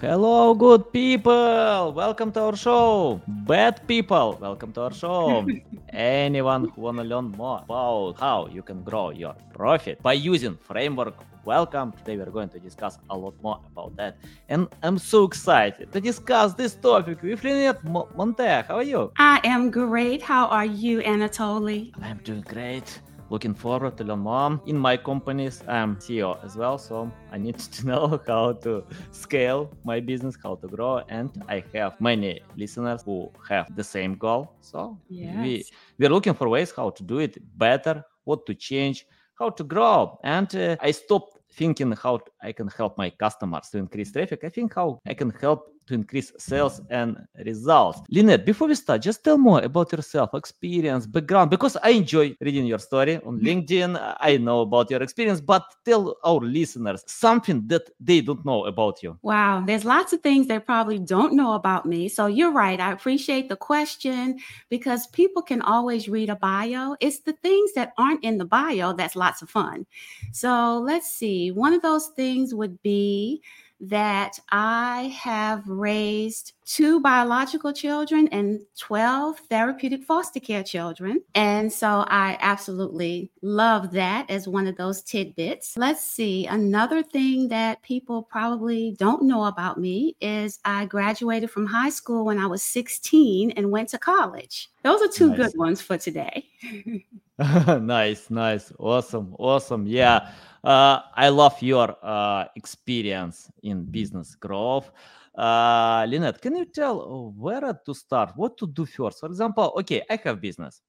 Hello, good people! Welcome to our show. Bad people, welcome to our show. Anyone who wanna learn more about how you can grow your profit by using framework welcome. Today we're going to discuss a lot more about that. And I'm so excited to discuss this topic with Linette Montae. How are you? I am great. How are you, Anatoly? I'm doing great looking forward to learn more. In my companies, I'm CEO as well, so I need to know how to scale my business, how to grow, and I have many listeners who have the same goal. So yes. we we're looking for ways how to do it better, what to change, how to grow. And uh, I stopped thinking how I can help my customers to increase traffic. I think how I can help to increase sales and results. Linette, before we start, just tell more about yourself, experience, background, because I enjoy reading your story on mm-hmm. LinkedIn. I know about your experience, but tell our listeners something that they don't know about you. Wow, there's lots of things they probably don't know about me. So you're right. I appreciate the question because people can always read a bio. It's the things that aren't in the bio that's lots of fun. So let's see. One of those things would be that I have raised two biological children and 12 therapeutic foster care children. And so I absolutely love that as one of those tidbits. Let's see. Another thing that people probably don't know about me is I graduated from high school when I was 16 and went to college. Those are two nice. good ones for today. nice, nice. Awesome. Awesome. Yeah. Uh, I love your uh, experience in business growth. Uh, Linette, can you tell where to start, what to do first? For example, okay, I have business.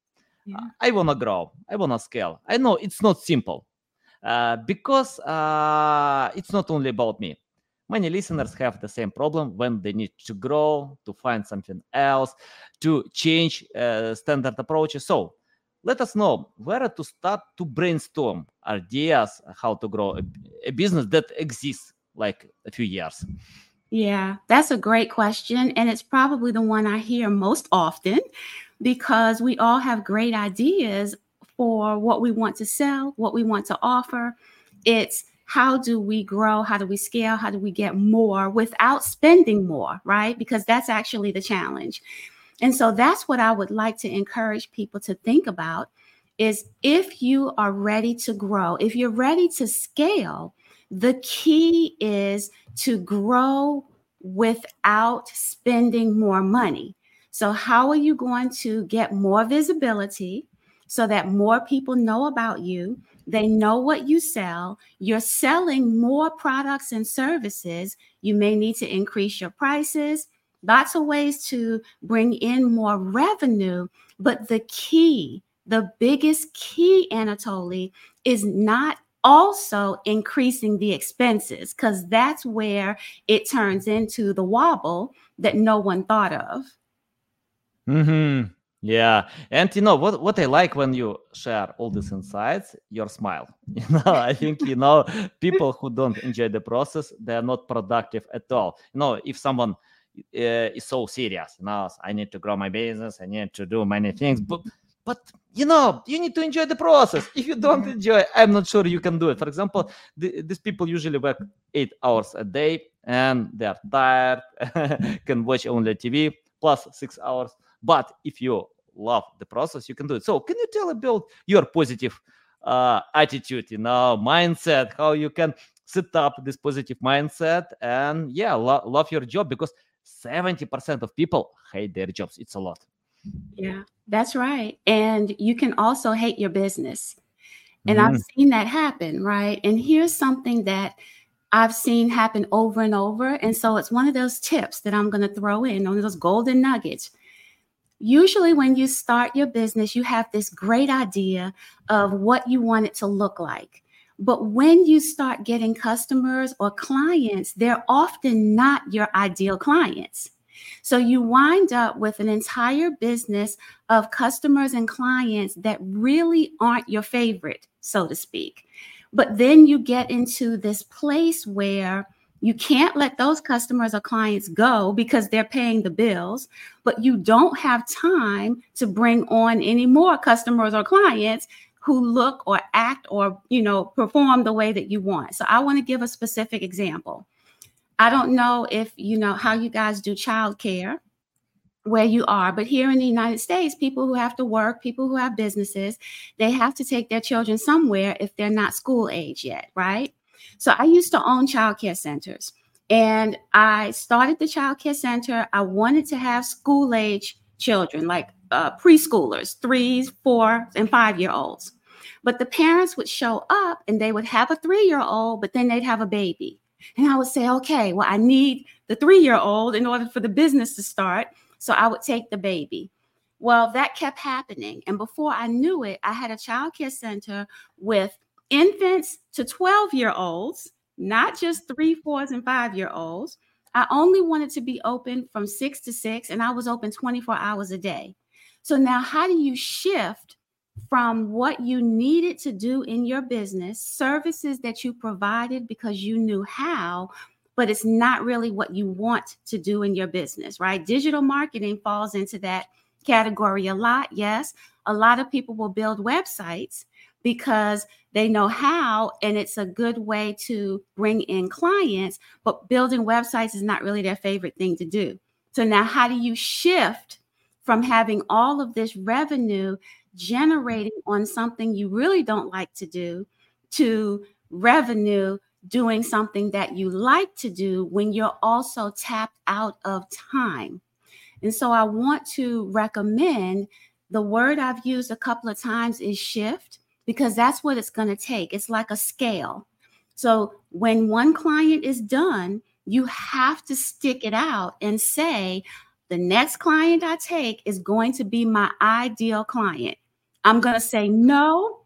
Yeah. I want to grow. I want to scale. I know it's not simple uh, because uh, it's not only about me. Many listeners have the same problem when they need to grow, to find something else, to change uh, standard approaches. So let us know where to start to brainstorm ideas how to grow a, a, business that exists like a few years. Yeah that's a great question and it's probably the one i hear most often because we all have great ideas for what we want to sell what we want to offer. It's how do we grow? How do we scale? How do we get more without spending more right? Because that's actually the challenge and so that's what I would like to encourage people to think about is if you are ready to grow, if you're ready to scale, the key is to grow without spending more money. So, how are you going to get more visibility so that more people know about you? They know what you sell. You're selling more products and services. You may need to increase your prices lots of ways to bring in more revenue. But the key, the biggest key, Anatoly, is not also increasing the expenses because that's where it turns into the wobble that no one thought of. Hmm. Yeah, and you know what? What I like when you share all these insights, your smile. You know, I think you know people who don't enjoy the process, they are not productive at all. You know, if someone is so serious. You know, I need to grow my business. I need to do many things, but but you know you need to enjoy the process if you don't mm-hmm. enjoy i'm not sure you can do it for example the, these people usually work eight hours a day and they are tired can watch only tv plus six hours but if you love the process you can do it so can you tell about your positive uh, attitude you know mindset how you can set up this positive mindset and yeah lo- love your job because 70% of people hate their jobs. It's a lot. Yeah, that's right. And you can also hate your business. And mm. I've seen that happen, right? And here's something that I've seen happen over and over. And so it's one of those tips that I'm going to throw in, one of those golden nuggets. Usually, when you start your business, you have this great idea of what you want it to look like. But when you start getting customers or clients, they're often not your ideal clients. So you wind up with an entire business of customers and clients that really aren't your favorite, so to speak. But then you get into this place where You can't let those customers or clients go because they're paying the bills, but you don't have time to bring on any more customers or clients who look or act or you know perform the way that you want. So I want to give a specific example. I don't know if you know how you guys do childcare where you are, but here in the United States, people who have to work, people who have businesses, they have to take their children somewhere if they're not school age yet, right? So I used to own childcare centers and I started the childcare center. I wanted to have school age children, like uh, preschoolers, threes, four, and five year olds. But the parents would show up and they would have a three year old, but then they'd have a baby. And I would say, okay, well, I need the three year old in order for the business to start. So I would take the baby. Well, that kept happening. And before I knew it, I had a childcare center with infants to 12 year olds, not just three, fours, and five year olds. I only wanted to be open from six to six, and I was open 24 hours a day. So now, how do you shift from what you needed to do in your business, services that you provided because you knew how, but it's not really what you want to do in your business, right? Digital marketing falls into that category a lot. Yes, a lot of people will build websites because they know how and it's a good way to bring in clients, but building websites is not really their favorite thing to do. So now how do you shift from having all of this revenue generating on something you really don't like to do to revenue doing something that you like to do when you're also tapped out of time? And so I want to recommend the word I've used a couple of times is shift because that's what it's going to take. It's like a scale. So when one client is done, you have to stick it out and say, the next client I take is going to be my ideal client. I'm going to say no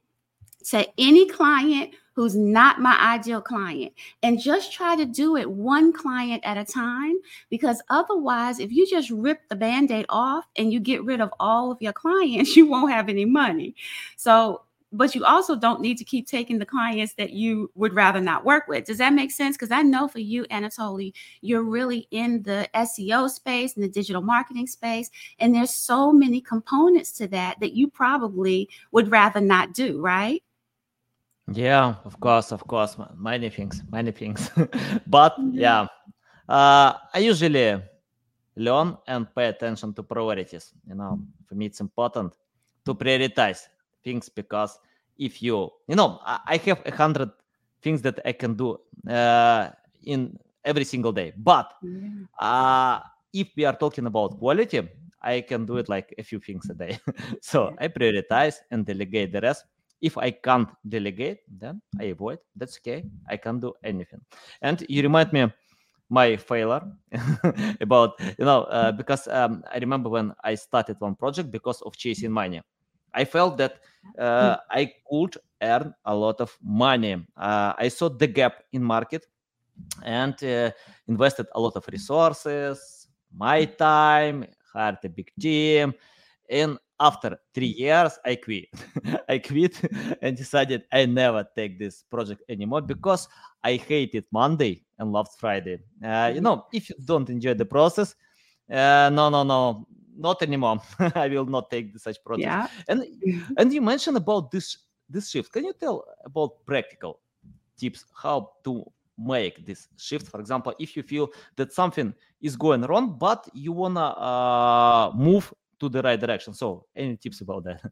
to any client who's not my ideal client and just try to do it one client at a time because otherwise if you just rip the band-aid off and you get rid of all of your clients you won't have any money so but you also don't need to keep taking the clients that you would rather not work with. Does that make sense? Because I know for you, Anatoly, you're really in the SEO space and the digital marketing space, and there's so many components to that that you probably would rather not do, right? Yeah, of course, of course, many things, many things. but mm-hmm. yeah, uh, I usually learn and pay attention to priorities. You know, for me, it's important to prioritize things because if you you know i have a hundred things that i can do uh, in every single day. But uh, if we are talking about quality i can do it like a few things a day. So i prioritize and delegate the rest. If i can't delegate then i avoid. That's okay. I can't do anything. And you remind me my failure about you know uh, because um, i remember when i started one project because of chasing money I felt that uh, I could earn a lot of money. Uh, I saw the gap in market and uh, invested a lot of resources, my time, hired a big team, and after three years i quit. I quit and decided i never take this project anymore because i hated monday and loved friday. Uh, you know if you don't enjoy the process uh, no no no not anymore. I will not take such project. Yeah. And and you mentioned about this this shift. Can you tell about practical tips how to make this shift? For example, if you feel that something is going wrong, but you wanna uh, move to the right direction. So, any tips about that?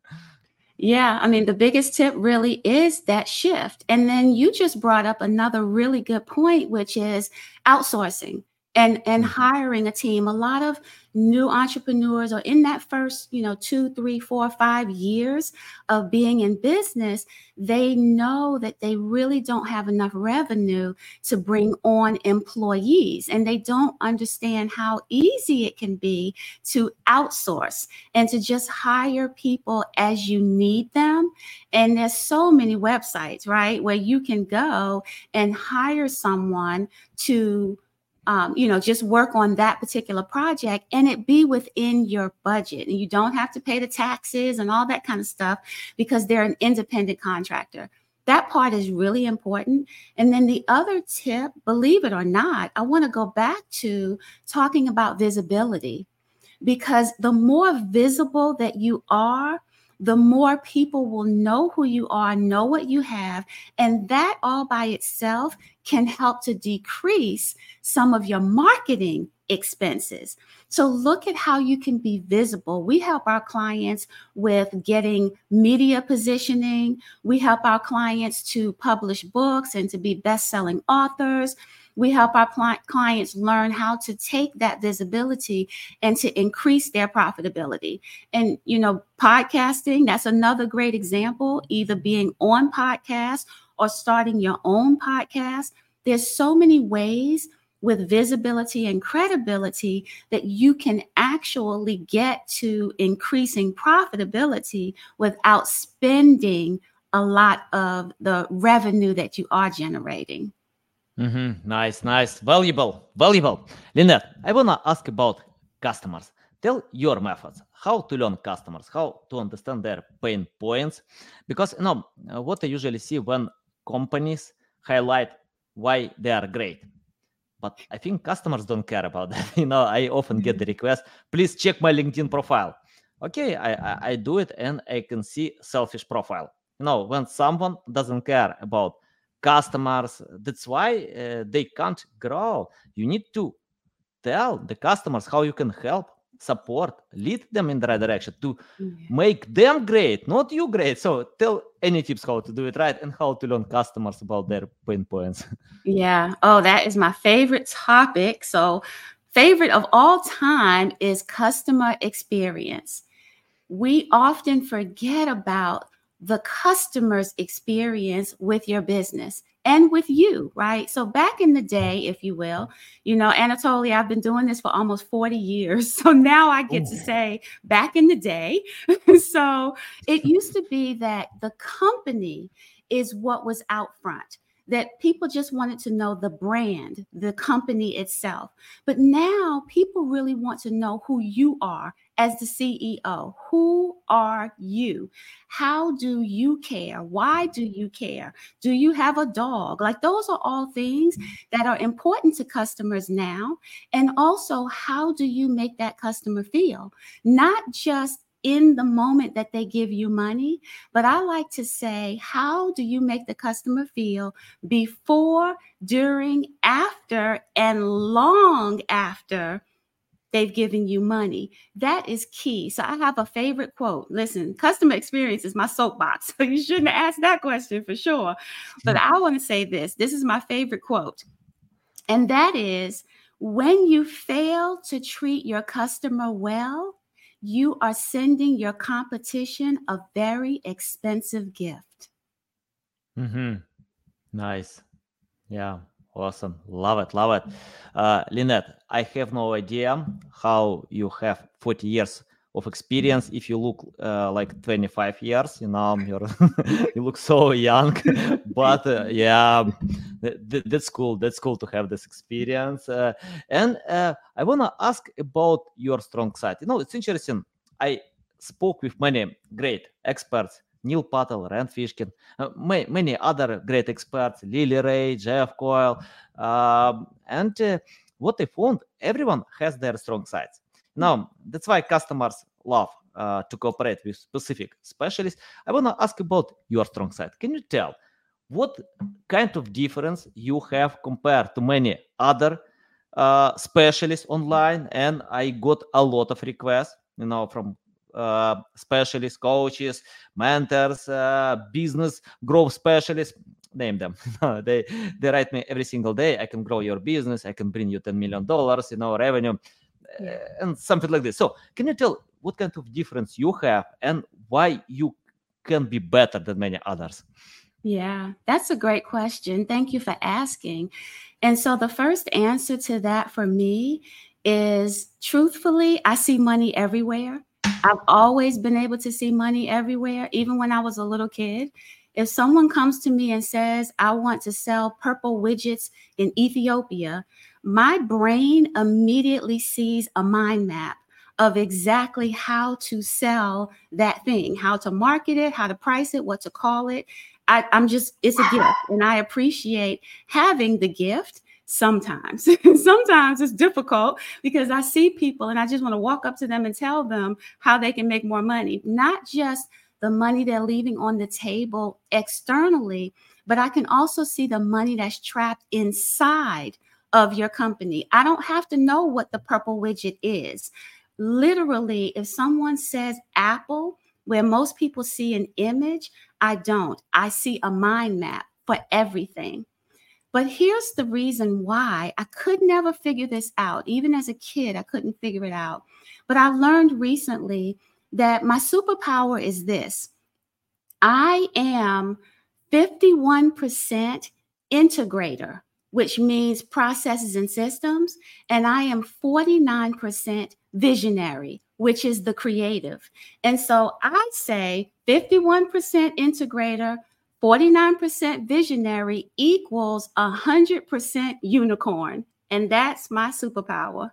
Yeah, I mean, the biggest tip really is that shift. And then you just brought up another really good point, which is outsourcing and and mm-hmm. hiring a team a lot of new entrepreneurs are in that first you know two three four five years of being in business they know that they really don't have enough revenue to bring on employees and they don't understand how easy it can be to outsource and to just hire people as you need them and there's so many websites right where you can go and hire someone to um, you know, just work on that particular project and it be within your budget. And you don't have to pay the taxes and all that kind of stuff because they're an independent contractor. That part is really important. And then the other tip, believe it or not, I want to go back to talking about visibility because the more visible that you are, the more people will know who you are, know what you have. And that all by itself can help to decrease some of your marketing expenses. So look at how you can be visible. We help our clients with getting media positioning. We help our clients to publish books and to be best-selling authors. We help our clients learn how to take that visibility and to increase their profitability. And, you know, podcasting, that's another great example, either being on podcast or starting your own podcast. There's so many ways with visibility and credibility that you can actually get to increasing profitability without spending a lot of the revenue that you are generating. Mm-hmm. Nice, nice, valuable, valuable. Linette, I wanna ask about customers. Tell your methods, how to learn customers, how to understand their pain points, because you know what I usually see when companies highlight why they are great. But I think customers don't care about that. you know, I often get the request, please check my LinkedIn profile. Okay, I, I, I do it and I can see selfish profile. You know, when someone doesn't care about customers. That's why uh, they can't grow. You need to tell the customers how you can help, support, lead them in the right direction to make them great, not you great. So tell any tips how to do it right and how to learn customers about their pain points. Yeah. Oh, that is my favorite topic. So favorite of all time is customer experience. We often forget about the customer's experience with your business and with you, right? So back in the day, if you will, you know, Anatoly, I've been doing this for almost 40 years. So now I get Ooh. to oh. say back in the day. so it used to be that the company is what was out front that people just wanted to know the brand, the company itself. But now people really want to know who you are as the CEO. Who are you? How do you care? Why do you care? Do you have a dog? Like those are all things that are important to customers now. And also, how do you make that customer feel? Not just in the moment that they give you money. But I like to say, how do you make the customer feel before, during, after, and long after? They've given you money. That is key. So I have a favorite quote. Listen, customer experience is my soapbox. So you shouldn't ask that question for sure. But I want to say this. This is my favorite quote. And that is when you fail to treat your customer well, you are sending your competition a very expensive gift. Mm-hmm. Nice. Yeah. Awesome. Love it. Love it. Uh, Linette, I have no idea how you have 40 years of experience if you look uh, like 25 years you know you look so young but uh, yeah th- that's cool that's cool to have this experience uh, and uh, i want to ask about your strong side you know it's interesting i spoke with many great experts Neil Patel, Rand Fishkin, uh, may, many other great experts, Lily Ray, Jeff Coyle, um, and uh, what they found, everyone has their strong sides now, that's why customers love uh, to cooperate with specific specialists. I want to ask about your strong side. Can you tell what kind of difference you have compared to many other uh, specialists online? And I got a lot of requests, you know, from uh, specialists, coaches, mentors, uh, business growth specialists. Name them. they they write me every single day. I can grow your business. I can bring you ten million dollars, you know, revenue yeah. and something like this. So, can you tell what kind of difference you have and why you can be better than many others? Yeah, that's a great question. Thank you for asking. And so, the first answer to that for me is truthfully, I see money everywhere. I've always been able to see money everywhere, even when I was a little kid. If someone comes to me and says, I want to sell purple widgets in Ethiopia, my brain immediately sees a mind map of exactly how to sell that thing, how to market it, how to price it, what to call it. I, I'm just, it's a gift. And I appreciate having the gift sometimes. sometimes it's difficult because I see people and I just want to walk up to them and tell them how they can make more money, not just the money they're leaving on the table externally, but I can also see the money that's trapped inside of your company. I don't have to know what the purple widget is. Literally, if someone says Apple, where most people see an image, I don't. I see a mind map for everything. But here's the reason why I could never figure this out. Even as a kid, I couldn't figure it out. But I learned recently that my superpower is this I am 51% integrator, which means processes and systems, and I am 49% visionary, which is the creative. And so I say 51% integrator, 49% visionary equals 100% unicorn. And that's my superpower.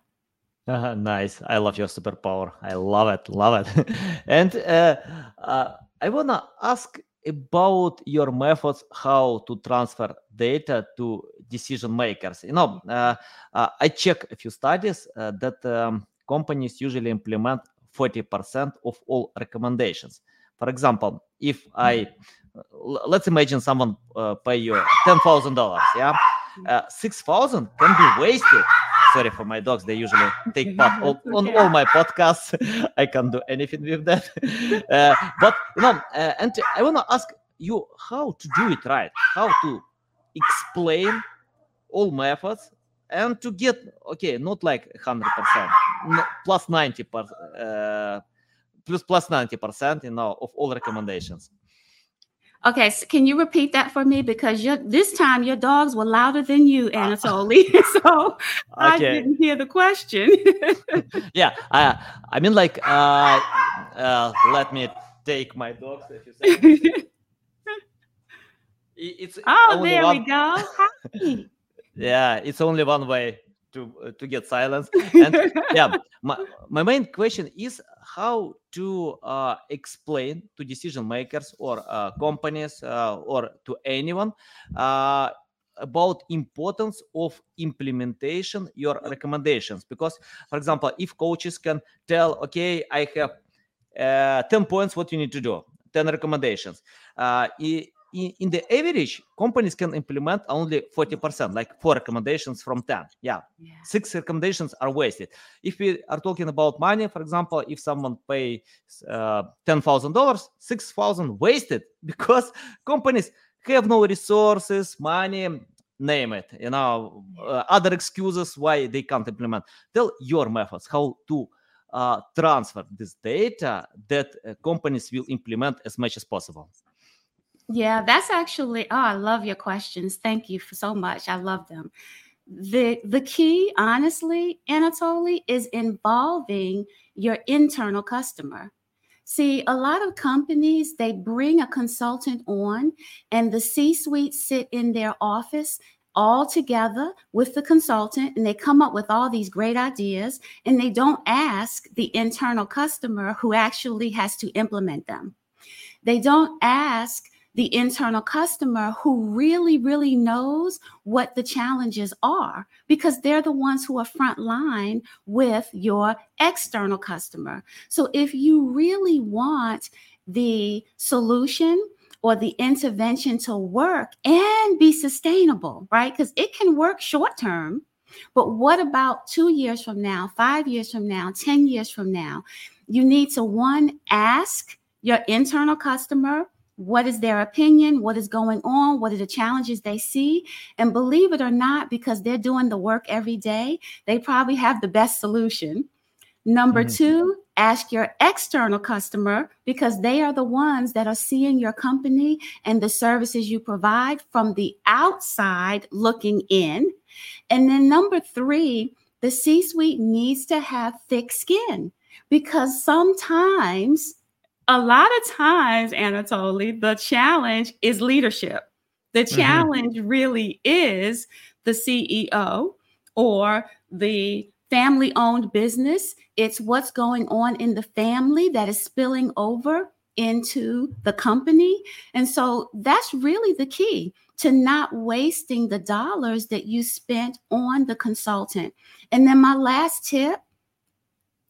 Uh, nice. I love your superpower. I love it. Love it. and uh, uh, I want to ask about your methods how to transfer data to decision makers. You know, uh, uh, I check a few studies uh, that um, companies usually implement 40% of all recommendations. For example, if I let's imagine someone pay you ten thousand dollars, yeah, six thousand can be wasted sorry for my dogs. They usually take part all, on all my podcasts. I can't do anything with that. Uh, but you know, uh, and I want to ask you how to do it right, how to explain all methods and to get okay, not like hundred percent, plus ninety percent, uh, plus plus ninety percent, you know, of all recommendations. Okay, so can you repeat that for me? Because this time your dogs were louder than you, ah. Anatoly. so okay. I didn't hear the question. yeah, I, I mean, like, uh, uh, let me take my dogs. If you say. it's oh, there one... we go. yeah, it's only one way to uh, to get silence. And yeah, my, my main question is how to uh, explain to decision makers or uh, companies uh, or to anyone uh, about importance of implementation your recommendations because for example if coaches can tell okay i have uh, 10 points what you need to do 10 recommendations in, in the average, companies can implement only 40%, like four recommendations from 10. Yeah. yeah. Six recommendations are wasted. If we are talking about money, for example, if someone pay uh, $10,000, 6,000 wasted because companies have no resources, money, name it, you know, uh, other excuses why they can't implement. Tell your methods how to uh, transfer this data that uh, companies will implement as much as possible. Yeah, that's actually, oh, I love your questions. Thank you for so much. I love them. The the key, honestly, Anatoly, is involving your internal customer. See, a lot of companies, they bring a consultant on and the C-suite sit in their office all together with the consultant and they come up with all these great ideas and they don't ask the internal customer who actually has to implement them. They don't ask the internal customer who really, really knows what the challenges are because they're the ones who are front line with your external customer. So if you really want the solution or the intervention to work and be sustainable, right? Because it can work short term. But what about two years from now, five years from now, 10 years from now? You need to one, ask your internal customer what is their opinion, what is going on, what are the challenges they see. And believe it or not, because they're doing the work every day, they probably have the best solution. Number mm-hmm. two, ask your external customer because they are the ones that are seeing your company and the services you provide from the outside looking in. And then number three, the C suite needs to have thick skin because sometimes a lot of times, Anatoly, the challenge is leadership. The mm-hmm. challenge mm-hmm. really is the CEO or the family owned business. It's what's going on in the family that is spilling over into the company. And so that's really the key to not wasting the dollars that you spent on the consultant. And then my last tip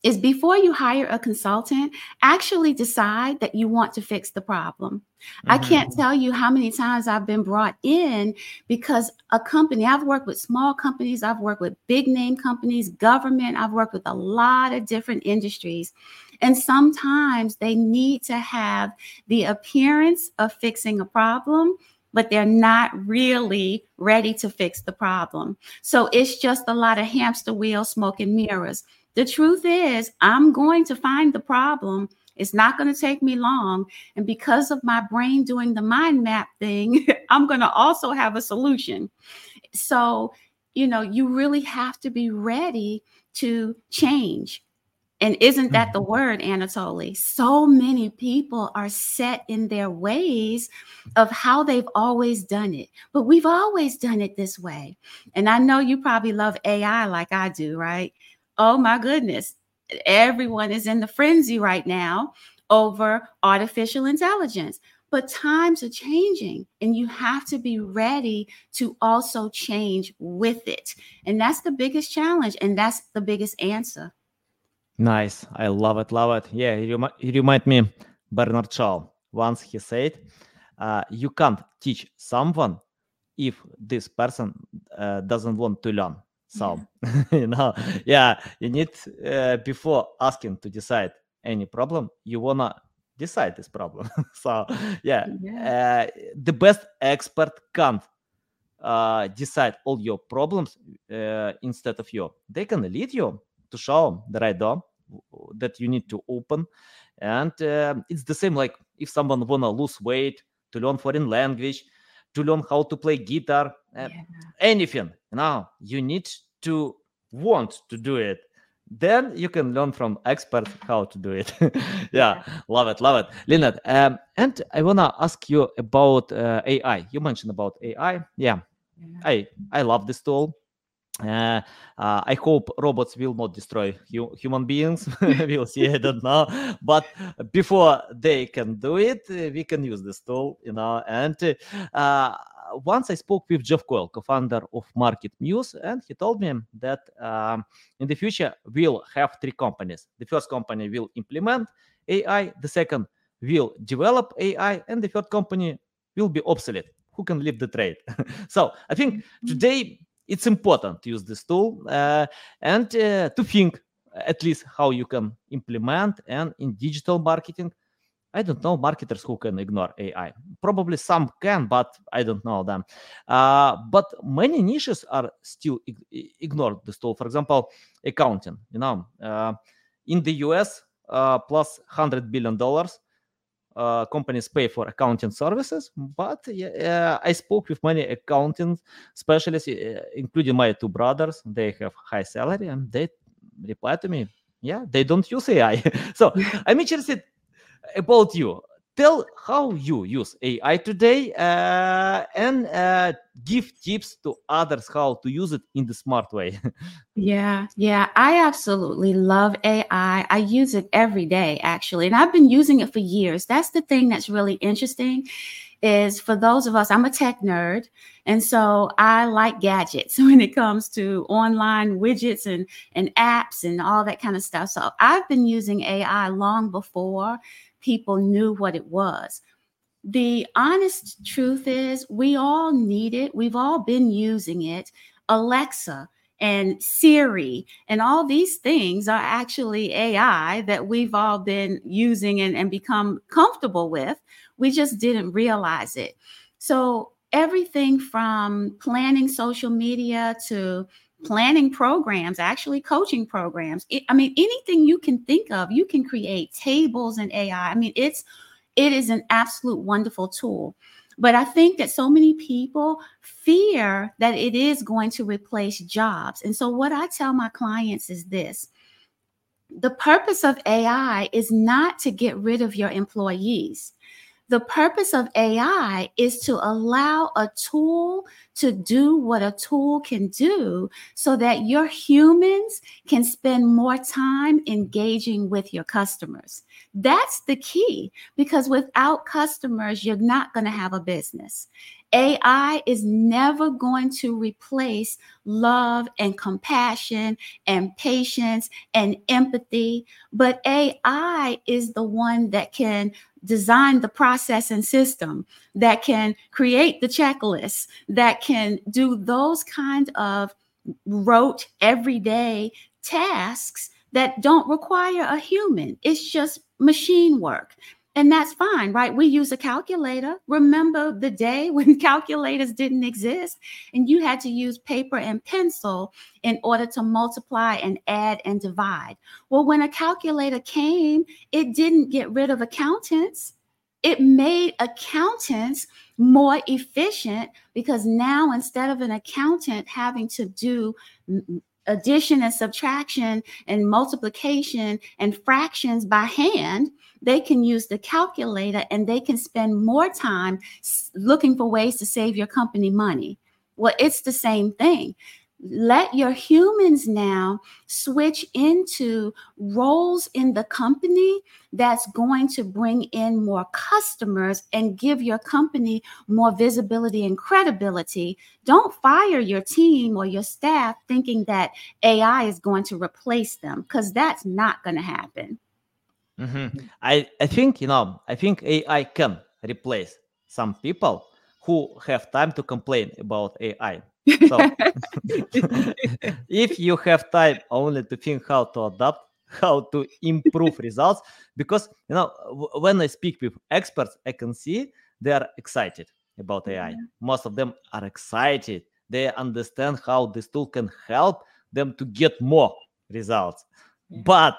is before you hire a consultant, actually decide that you want to fix the problem. Mm-hmm. I can't tell you how many times I've been brought in because a company, I've worked with small companies, I've worked with big name companies, government, I've worked with a lot of different industries. And sometimes they need to have the appearance of fixing a problem, but they're not really ready to fix the problem. So it's just a lot of hamster wheel smoke and mirrors. The truth is, I'm going to find the problem. It's not going to take me long. And because of my brain doing the mind map thing, I'm going to also have a solution. So, you know, you really have to be ready to change. And isn't that the mm-hmm. word, Anatoly? So many people are set in their ways of how they've always done it, but we've always done it this way. And I know you probably love AI like I do, right? Oh my goodness. Everyone is in the frenzy right now over artificial intelligence. But times are changing, and you have to be ready to also change with it. And that's the biggest challenge, and that's the biggest answer. Nice. I love it. Love it. Yeah, you, remind me Bernard Shaw. Once he said, uh, you can't teach someone if this person uh, doesn't want to learn. So, you know, yeah, you need, uh, before asking to decide any problem, you want to decide this problem. so, yeah, yeah. Uh, the best expert can't uh, decide all your problems uh, instead of you. They can lead you to show the right door that you need to open and uh, it's the same like if someone wanna lose weight to learn foreign language to learn how to play guitar uh, yeah. anything. Now you need to want to do it. Then you can learn from experts how to do it. Yeah, love it love it. Linette, um, and i want to ask you about uh, ai you mentioned about ai yeah. yeah. I i love this tool uh, uh, I hope robots will not destroy hu- human beings. we'll see. I don't know. But before they can do it, uh, we can use this tool, you know. And uh, once I spoke with Jeff Coyle, co-founder of MarketMuse, and he told me that um, in the future we'll have three companies. The first company will implement AI. The second will develop AI, and the third company will be obsolete. Who can leave the trade? so I think mm-hmm. today it's important to use this tool uh, and uh, to think at least how you can implement and in digital marketing. I don't know marketers who can ignore ai probably some can but i don't know them. Uh, but many niches are still ig- ignored this tool. For example accounting you know uh, in the us uh, plus 100 billion dollars uh, companies pay for accounting services, but uh, I spoke with many accounting specialists, uh, including my two brothers. They have high salary, and they reply to me, "Yeah, they don't use AI." so I'm interested about you tell how you use AI today uh, and uh, give tips to others how to use it in the smart way. yeah, yeah, I absolutely love AI. I use it every day, actually, and I've been using it for years. That's the thing that's really interesting. Is for those of us, I'm a tech nerd, and so I like gadgets when it comes to online widgets and, and apps and all that kind of stuff. So I've been using AI long before people knew what it was. The honest truth is, we all need it. We've all been using it. Alexa and Siri and all these things are actually AI that we've all been using and, and become comfortable with. We just didn't realize it. So, everything from planning social media to planning programs, actually coaching programs. It, I mean, anything you can think of, you can create tables in AI. I mean, it's it is an absolute wonderful tool. But I think that so many people fear that it is going to replace jobs. And so what I tell my clients is this. The purpose of AI is not to get rid of your employees. The purpose of AI is to allow a tool to do what a tool can do so that your humans can spend more time engaging with your customers. That's the key because without customers, you're not going to have a business. AI is never going to replace love and compassion and patience and empathy, but AI is the one that can design the process and system, that can create the checklist, that can do those kind of rote everyday tasks that don't require a human. It's just machine work. And that's fine, right? We use a calculator. Remember the day when calculators didn't exist and you had to use paper and pencil in order to multiply and add and divide. Well, when a calculator came, it didn't get rid of accountants. It made accountants more efficient because now instead of an accountant having to do addition and subtraction and multiplication and fractions by hand, they can use the calculator and they can spend more time looking for ways to save your company money. Well, it's the same thing. Let your humans now switch into roles in the company that's going to bring in more customers and give your company more visibility and credibility. Don't fire your team or your staff thinking that AI is going to replace them because that's not going to happen. Mm-hmm. I, I think, you know, I think AI can replace some people who have time to complain about AI. So if you have time only to think how to adapt, how to improve results, because you know, when I speak with experts, I can see they are excited about AI. Most of them are excited. They understand how this tool can help them to get more results. Yeah. But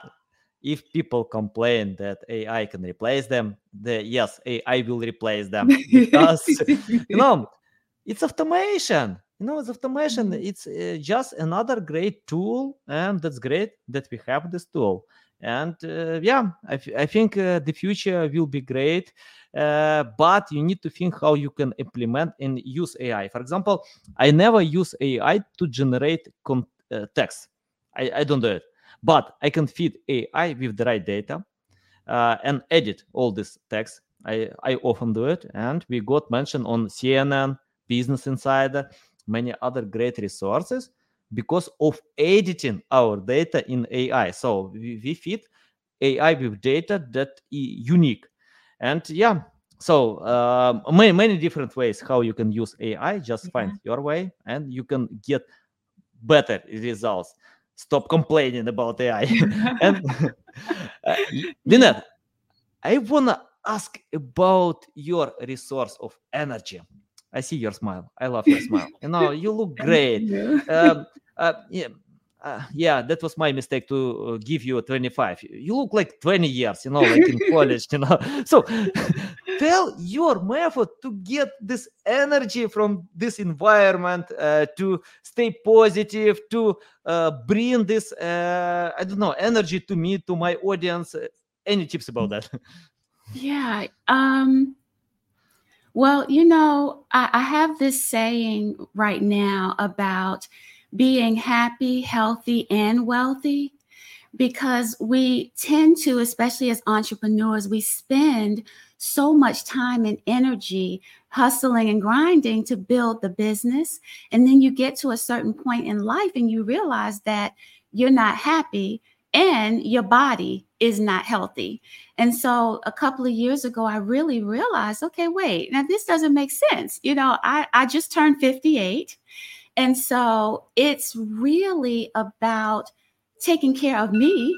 if people complain that AI can replace them, the yes, AI will replace them because you know it's automation. You know, it's automation. Mm-hmm. It's uh, just another great tool, and that's great that we have this tool. And uh, yeah, I, f- I think uh, the future will be great, uh, but you need to think how you can implement and use AI. For example, I never use AI to generate con- uh, text. I, I don't do it but I can feed AI with the right data uh, and edit all this text. I, I often do it, and we got mentioned on CNN, Business Insider, many other great resources because of editing our data in AI. So we, we feed AI with data that is unique, and yeah. So um, many many different ways how you can use AI. Just find your way, and you can get better results stop complaining about AI. and uh, I wanna ask about your resource of energy. I see your smile. I love your smile. You know, you look great. You. Um, uh, yeah, uh, yeah, that was my mistake to uh, give you a 25. You look like 20 years, you know, like in college, you know. So tell your method to get this energy from this environment, uh, to stay positive, to uh, bring this, uh, I don't know, energy to me, to my audience. Any tips about that? Yeah. Um, well, you know, I, I have this saying right now about being happy, healthy, and wealthy because we tend to, especially as entrepreneurs, we spend so much time and energy hustling and grinding to build the business. And then you get to a certain point in life and you realize that you're not happy and your body is not healthy. And so a couple of years ago, I really realized okay, wait, now this doesn't make sense. You know, I, I just turned 58 and so it's really about taking care of me.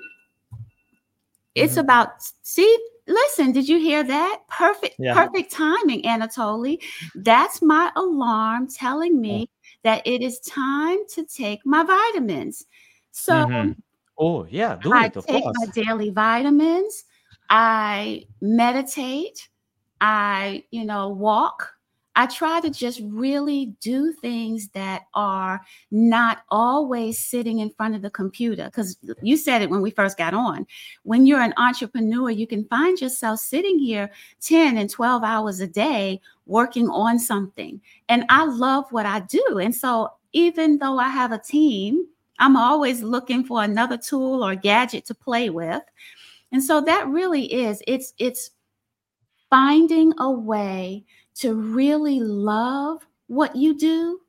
It's mm-hmm. about, see, listen, did you hear that? Perfect, yeah. perfect timing, Anatoly. That's my alarm telling me oh. that it is time to take my vitamins. So, mm-hmm. Oh, yeah, do I it, take course. my daily vitamins. I meditate. I, you know, walk. I try to just really do things that are not always sitting in front of the computer. Because you said it when we first got on. When you're an entrepreneur, you can find yourself sitting here 10 and 12 hours a day working on something. And I love what I do. And so even though I have a team, I'm always looking for another tool or gadget to play with. And so that really is it's it's finding a way to really love what you do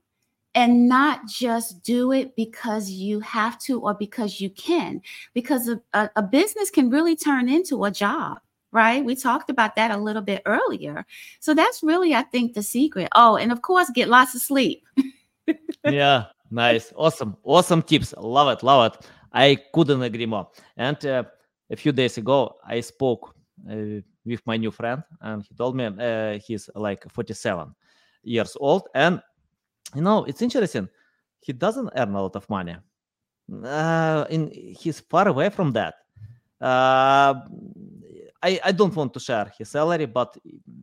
and not just do it because you have to or because you can. Because a, a, a, business can really turn into a job right? We talked about that a little bit earlier. So that's really i think the secret. Oh and of course get lots of sleep. Yeah nice awesome awesome tips love it love it i couldn't agree more and uh, a few days ago i spoke uh, with my new friend, and he told me uh, he's like 47 years old, and you know it's interesting. He doesn't earn a lot of money. Uh, he's far away from that. Uh, I I don't want to share his salary, but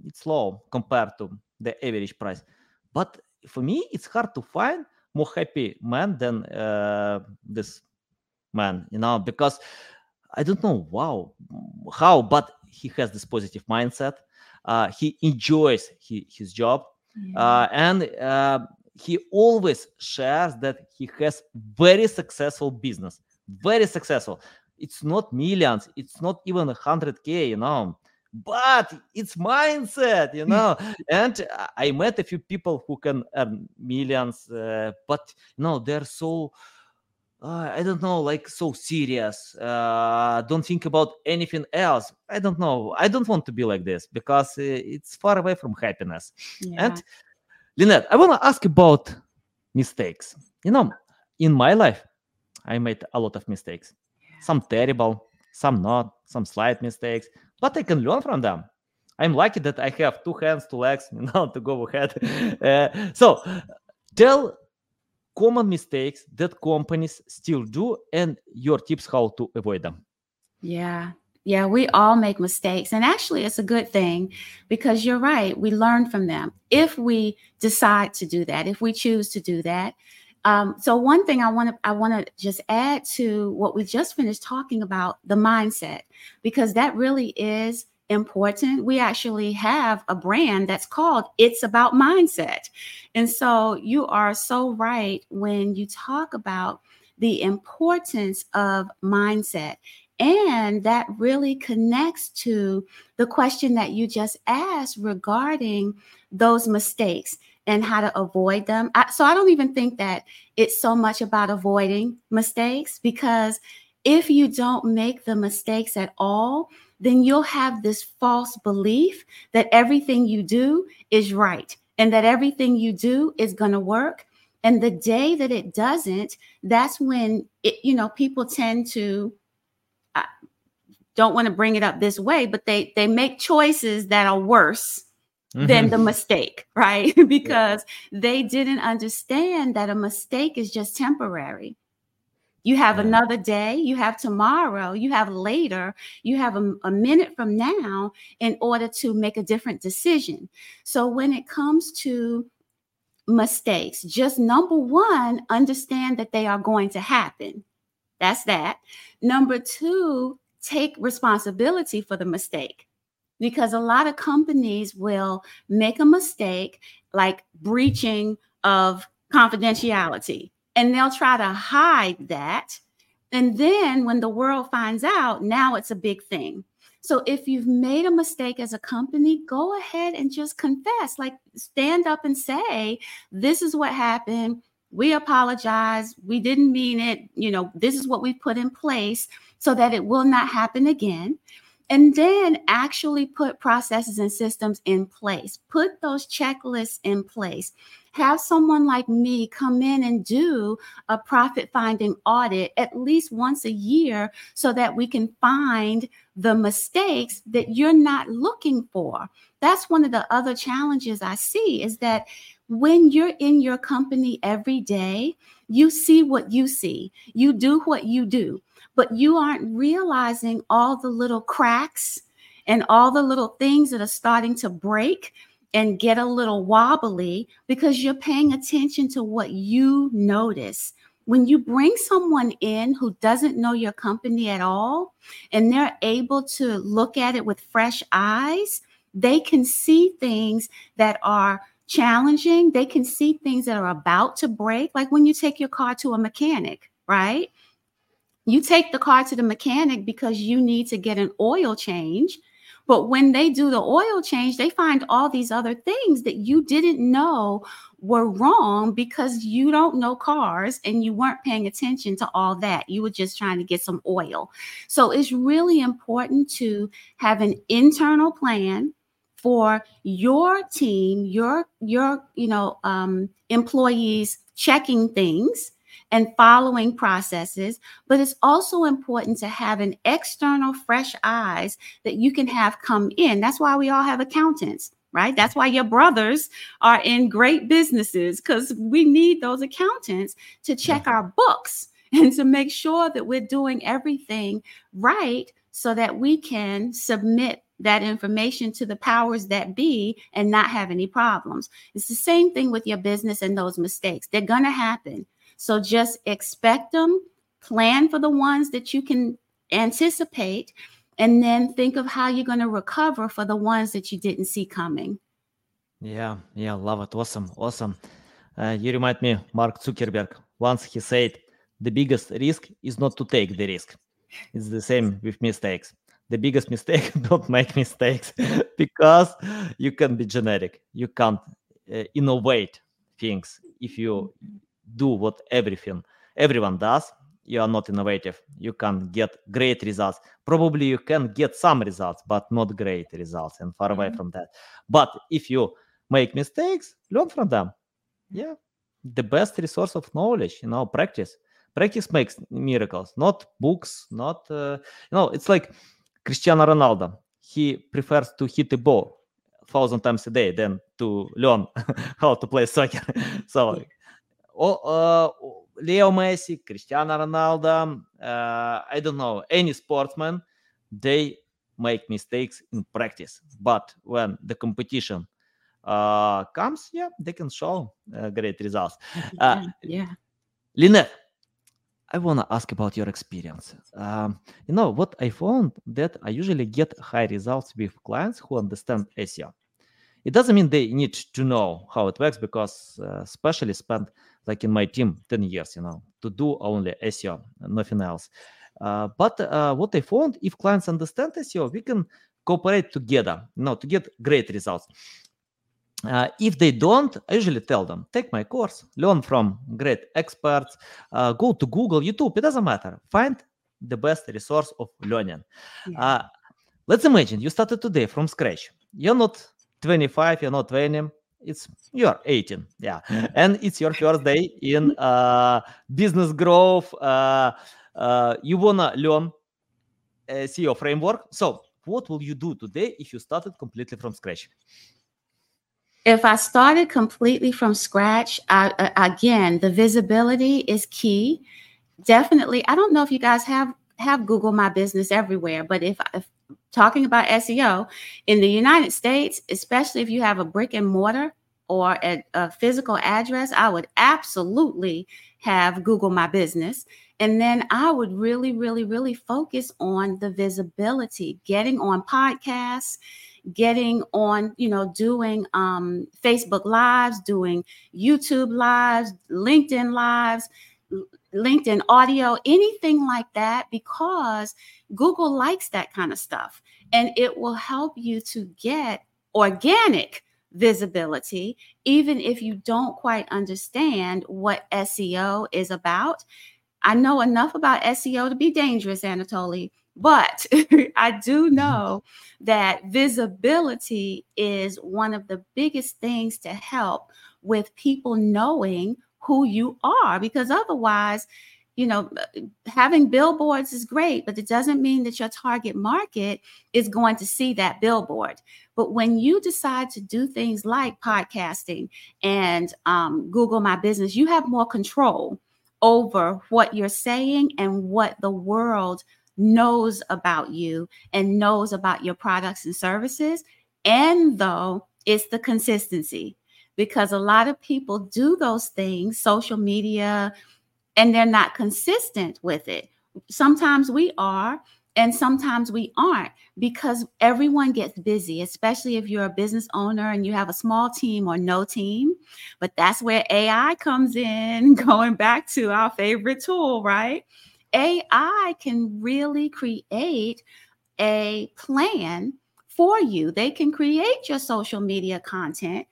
it's low compared to the average price. But for me, it's hard to find more happy man than uh, this man, you know, because I don't know wow how, but he has this positive mindset. Uh, he enjoys he, his job, yeah. uh, and uh, he always shares that he has very successful business, very successful. It's not millions, it's not even a hundred k, you know, but it's mindset, you know. and I met a few people who can earn millions, uh, but you know they're so uh, I don't know, like so serious. Uh, don't think about anything else. I don't know. I don't want to be like this because uh, it's far away from happiness. Yeah. And Linette, I want to ask about mistakes. You know, in my life, I made a lot of mistakes. Yeah. Some terrible, some not, some slight mistakes, but I can learn from them. I'm lucky that I have two hands, two legs, you know, to go ahead. Uh, so, tell common mistakes that companies still do and your tips how to avoid them. Yeah. Yeah, we all make mistakes. And actually, it's a good thing because you're right. We learn from them if we decide to do that, if we choose to do that. Um, so one thing I want to I want to just add to what we just finished talking about the mindset because that really is important. We actually have a brand that's called It's About Mindset. And so you are so right when you talk about the importance of mindset. And that really connects to the question that you just asked regarding those mistakes and how to avoid them. I, so I don't even think that it's so much about avoiding mistakes because if you don't make the mistakes at all, then you'll have this false belief that everything you do is right and that everything you do is going to work. And the day that it doesn't, that's when it, you know, people tend to I don't want to bring it up this way, but they they make choices that are worse mm-hmm. than the mistake, right? because yeah. they didn't understand that a mistake is just temporary. You have yeah. another day, you have tomorrow, you have later, you have a, a, minute from now in order to make a different decision. So when it comes to mistakes, just number one, understand that they are going to happen. That's that. Number two, take responsibility for the mistake because a lot of companies will make a mistake like breaching of confidentiality and they'll try to hide that. And then when the world finds out, now it's a big thing. So if you've made a mistake as a company, go ahead and just confess, like stand up and say, this is what happened. We apologize. We didn't mean it. You know, this is what we put in place so that it will not happen again and then actually put processes and systems in place. Put those checklists in place. Have someone like me come in and do a profit finding audit at least once a year so that we can find the mistakes that you're not looking for. That's one of the other challenges i see is that when you're in your company every day you see what you see. You do what you do but you aren't realizing all the little cracks and all the little things that are starting to break and get a little wobbly because you're paying attention to what you notice. When you bring someone in who doesn't know your company at all and they're able to look at it with fresh eyes, they can see things that are challenging. They can see things that are about to break, like when you take your car to a mechanic, right? You take the car to the mechanic because you need to get an oil change but when they do the oil change, they find all these other things that you didn't know were wrong because you don't know cars and you weren't paying attention to all that. You were just trying to get some oil. So it's really important to have an internal plan for your team, your your you know um, employees checking things and following processes, but it's also important to have an external, fresh eyes that you can have come in. That's why we all have accountants right? That's why your brothers are in great businesses because we need those accountants to check mm-hmm. our books and to make sure that we're doing everything right so that we can submit that information to the powers that be and not have any problems. It's the same thing with your business and those mistakes. They're going to happen. So just expect them, plan for the ones that you can anticipate, and then think of how you're going to recover for the ones that you didn't see coming. Yeah, yeah, love it. Awesome, awesome. Uh, you remind me, Mark Zuckerberg. Once he said, "The biggest risk is not to take the risk." It's the same with mistakes. The biggest mistake: don't make mistakes because you can be generic. You can't uh, innovate things if you do what everything everyone does. You are not innovative. You can get great results. Probably you can get some results but not great results and far mm-hmm. away from that. But if you make mistakes learn from them. Yeah. The best resource of knowledge you know practice. Practice makes miracles not books not uh, you know it's like cristiano ronaldo. He prefers to hit the ball a thousand times a day than to learn how to play soccer. So uh, Leo Messi, Cristiano Ronaldo, uh, I don't know, any sportsman, they make mistakes in practice. But when the competition uh, comes, yeah, they can show uh, great results. Uh, yeah. Linette, I want to ask about your experience. Um, you know what I found that I usually get high results with clients who understand SEO. It doesn't mean they need to know how it works because uh, specialists spend like in my team 10 years you know to do only seo nothing else uh, but uh, what i found if clients understand seo we can cooperate together you know to get great results uh, if they don't, I usually tell them, take my course, learn from great experts, uh, go to Google, YouTube, it doesn't matter. Find the best resource of learning. Yeah. Uh, let's imagine you started today from scratch. You're not 25, you're not 20, it's you're 18 yeah. And it's your first day in uh, business growth uh, uh, you wanna learn a seo framework. So what will you do today if you started completely from scratch? If i started completely from scratch I, again the visibility is key. Definitely i don't know if you guys have have google my business everywhere but if, if talking about SEO in the United States, especially if you have a brick and mortar or a, a, physical address, I would absolutely have Google My Business. And then I would really, really, really focus on the visibility, getting on podcasts, getting on, you know, doing um, Facebook Lives, doing YouTube Lives, LinkedIn Lives, LinkedIn audio, anything like that, because Google likes that kind of stuff. And it will help you to get organic visibility, even if you don't quite understand what SEO is about. I know enough about SEO to be dangerous, Anatoly, but I do know that visibility is one of the biggest things to help with people knowing who you are because otherwise you know having billboards is great but it doesn't mean that your target market is going to see that billboard. But when you decide to do things like podcasting and um, google my business you have more control over what you're saying and what the world knows about you and knows about your products and services and though it's the consistency because a lot of people do those things, social media, and they're not consistent with it. Sometimes we are, and sometimes we aren't because everyone gets busy, especially if you're a business owner and you have a small team or no team. But that's where AI comes in, going back to our favorite tool, right? AI can really create a plan for you. They can create your social media content.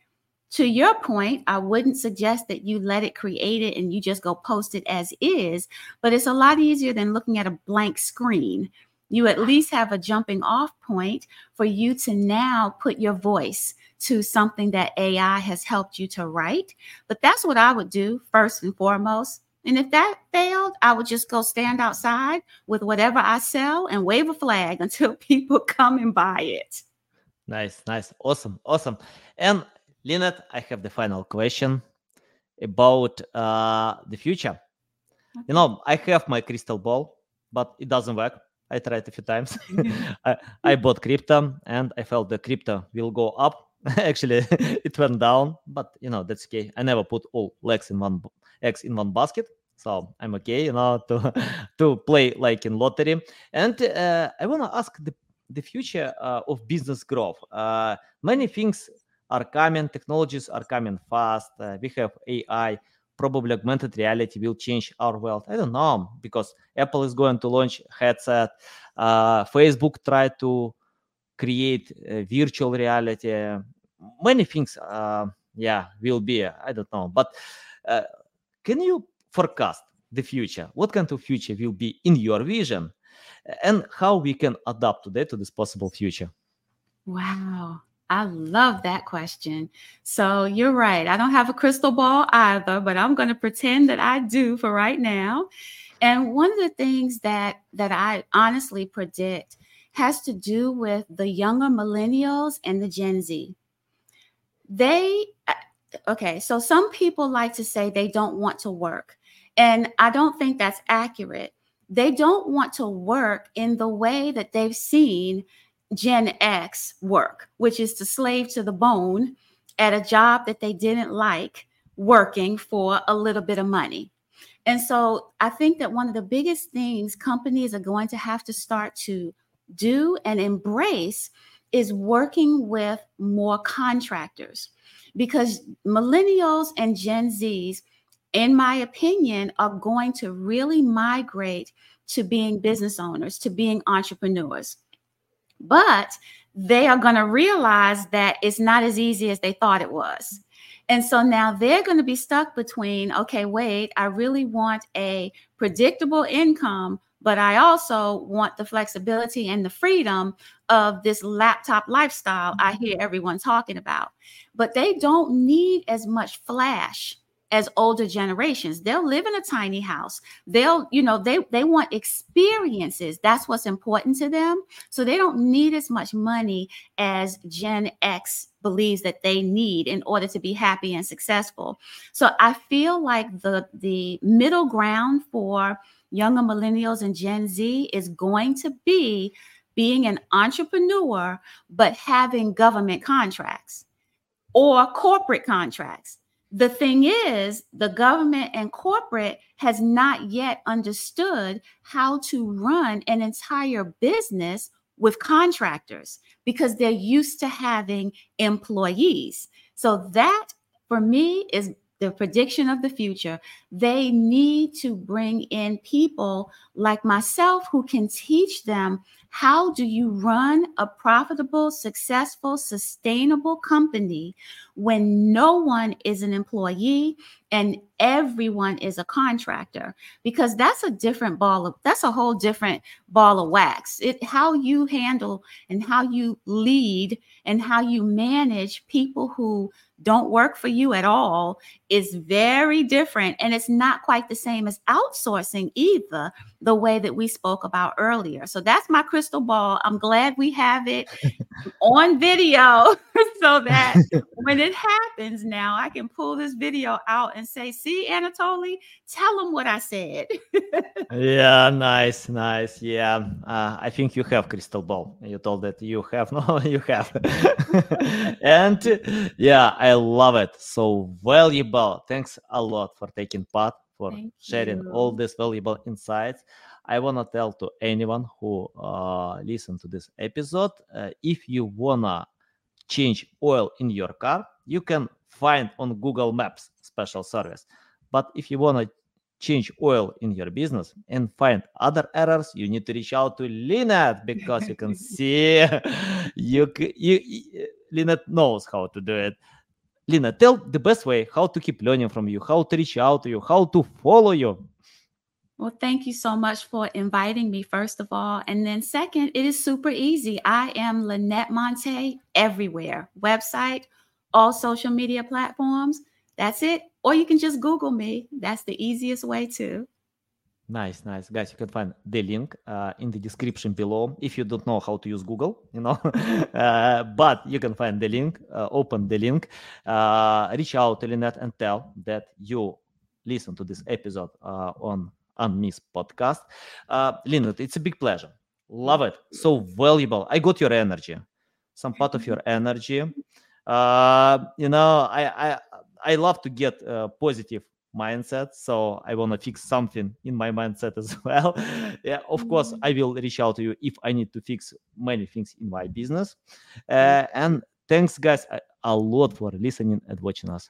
To your point, I wouldn't suggest that you let it create it and you just go post it as is, but it's a lot easier than looking at a blank screen. You at least have a jumping off point for you to now put your voice to something that AI has helped you to write. But that's what I would do first and foremost. And if that failed, I would just go stand outside with whatever I sell and wave a flag until people come and buy it. Nice, nice, awesome, awesome. And Linette, I have the final question about uh, the future. Okay. You know, I have my crystal ball, but it doesn't work. I tried a few times. I, I bought crypto and I felt the crypto will go up. Actually, it went down, but you know that's okay. I never put all legs in one eggs in one basket, so I'm okay. You know to to play like in lottery. And uh, I wanna ask the the future uh, of business growth. Uh, many things are coming. Technologies are coming fast. Uh, we have AI probably augmented reality will change our world. I don't know because Apple is going to launch headset. Uh, Facebook tried to create virtual reality. Many things, uh, yeah, will be. I don't know, but uh, can you forecast the future? What kind of future will be in your vision, and how we can adapt today to this possible future? Wow. I love that question. So you're right. I don't have a crystal ball either, but I'm going to pretend that I do for right now. And one of the things that that I honestly predict has to do with the younger millennials and the Gen Z. They uh, okay, so some people like to say they don't want to work. And I don't think that's accurate. They don't want to work in the way that they've seen Gen X work, which is to slave to the bone at a job that they didn't like working for a little bit of money. And so I think that one of the biggest things companies are going to have to start to do and embrace is working with more contractors because millennials and Gen Zs, in my opinion, are going to really migrate to being business owners, to being entrepreneurs. But they are going to realize that it's not as easy as they thought it was. And so now they're going to be stuck between, okay, wait, I really want a predictable income, but I also want the flexibility and the freedom of this laptop lifestyle I hear mm-hmm. everyone talking about. But they don't need as much flash as older generations they'll live in a tiny house. They'll you know they they want experiences. That's what's important to them. So they don't need as much money as gen x believes that they need in order to be happy and successful. So i feel like the the middle ground for younger millennials and gen z is going to be being an entrepreneur but having government contracts or corporate contracts the thing is, the government and corporate has not yet understood how to run an entire business with contractors because they're used to having employees. So, that for me is the prediction of the future. They need to bring in people like myself who can teach them how do you run a profitable, successful, sustainable company when no one is an employee and everyone is a contractor? Because that's a different ball of that's a whole different ball of wax. It how you handle and how you lead and how you manage people who don't work for you at all is very different. And it's not quite the same as outsourcing either, the way that we spoke about earlier. So that's my crystal ball. I'm glad we have it on video so that when it happens now, I can pull this video out and say, see, Anatoly, tell them what I said. yeah, nice, nice. Yeah. Uh, I think you have crystal ball. You told that you have. No, you have. and yeah, I love it. So valuable. Thanks a lot for taking part, for Thank sharing you. all these valuable insights. I want to tell to anyone who uh, listen to this episode, uh, if you wanna change oil in your car, you can find on Google Maps special service. But if you wanna change oil in your business and find other errors, you need to reach out to Linette because you can see you, you, you Linette knows how to do it. Lina, tell the best way how to keep learning from you, how to reach out to you, how to follow you. Well, thank you so much for inviting me, first of all. And then, second, it is super easy. I am Linette Montae everywhere website, all social media platforms. That's it. Or you can just Google me. That's the easiest way too. Nice, nice. Guys, you can find the link uh, in the description below if you don't know how to use Google, you know. uh, but you can find the link, uh, open the link, uh, reach out to Linette and tell that you listen to this episode uh, on Unmissed podcast. Uh, Linette, it's a big pleasure. Love it. So valuable. I got your energy, some part of your energy. Uh, you know, I, I, I love to get uh, positive mindset so i want to fix something in my mindset as well yeah of course Mhm. i will reach out to you if i need to fix many things in my business uh, and thanks guys a lot for listening and watching us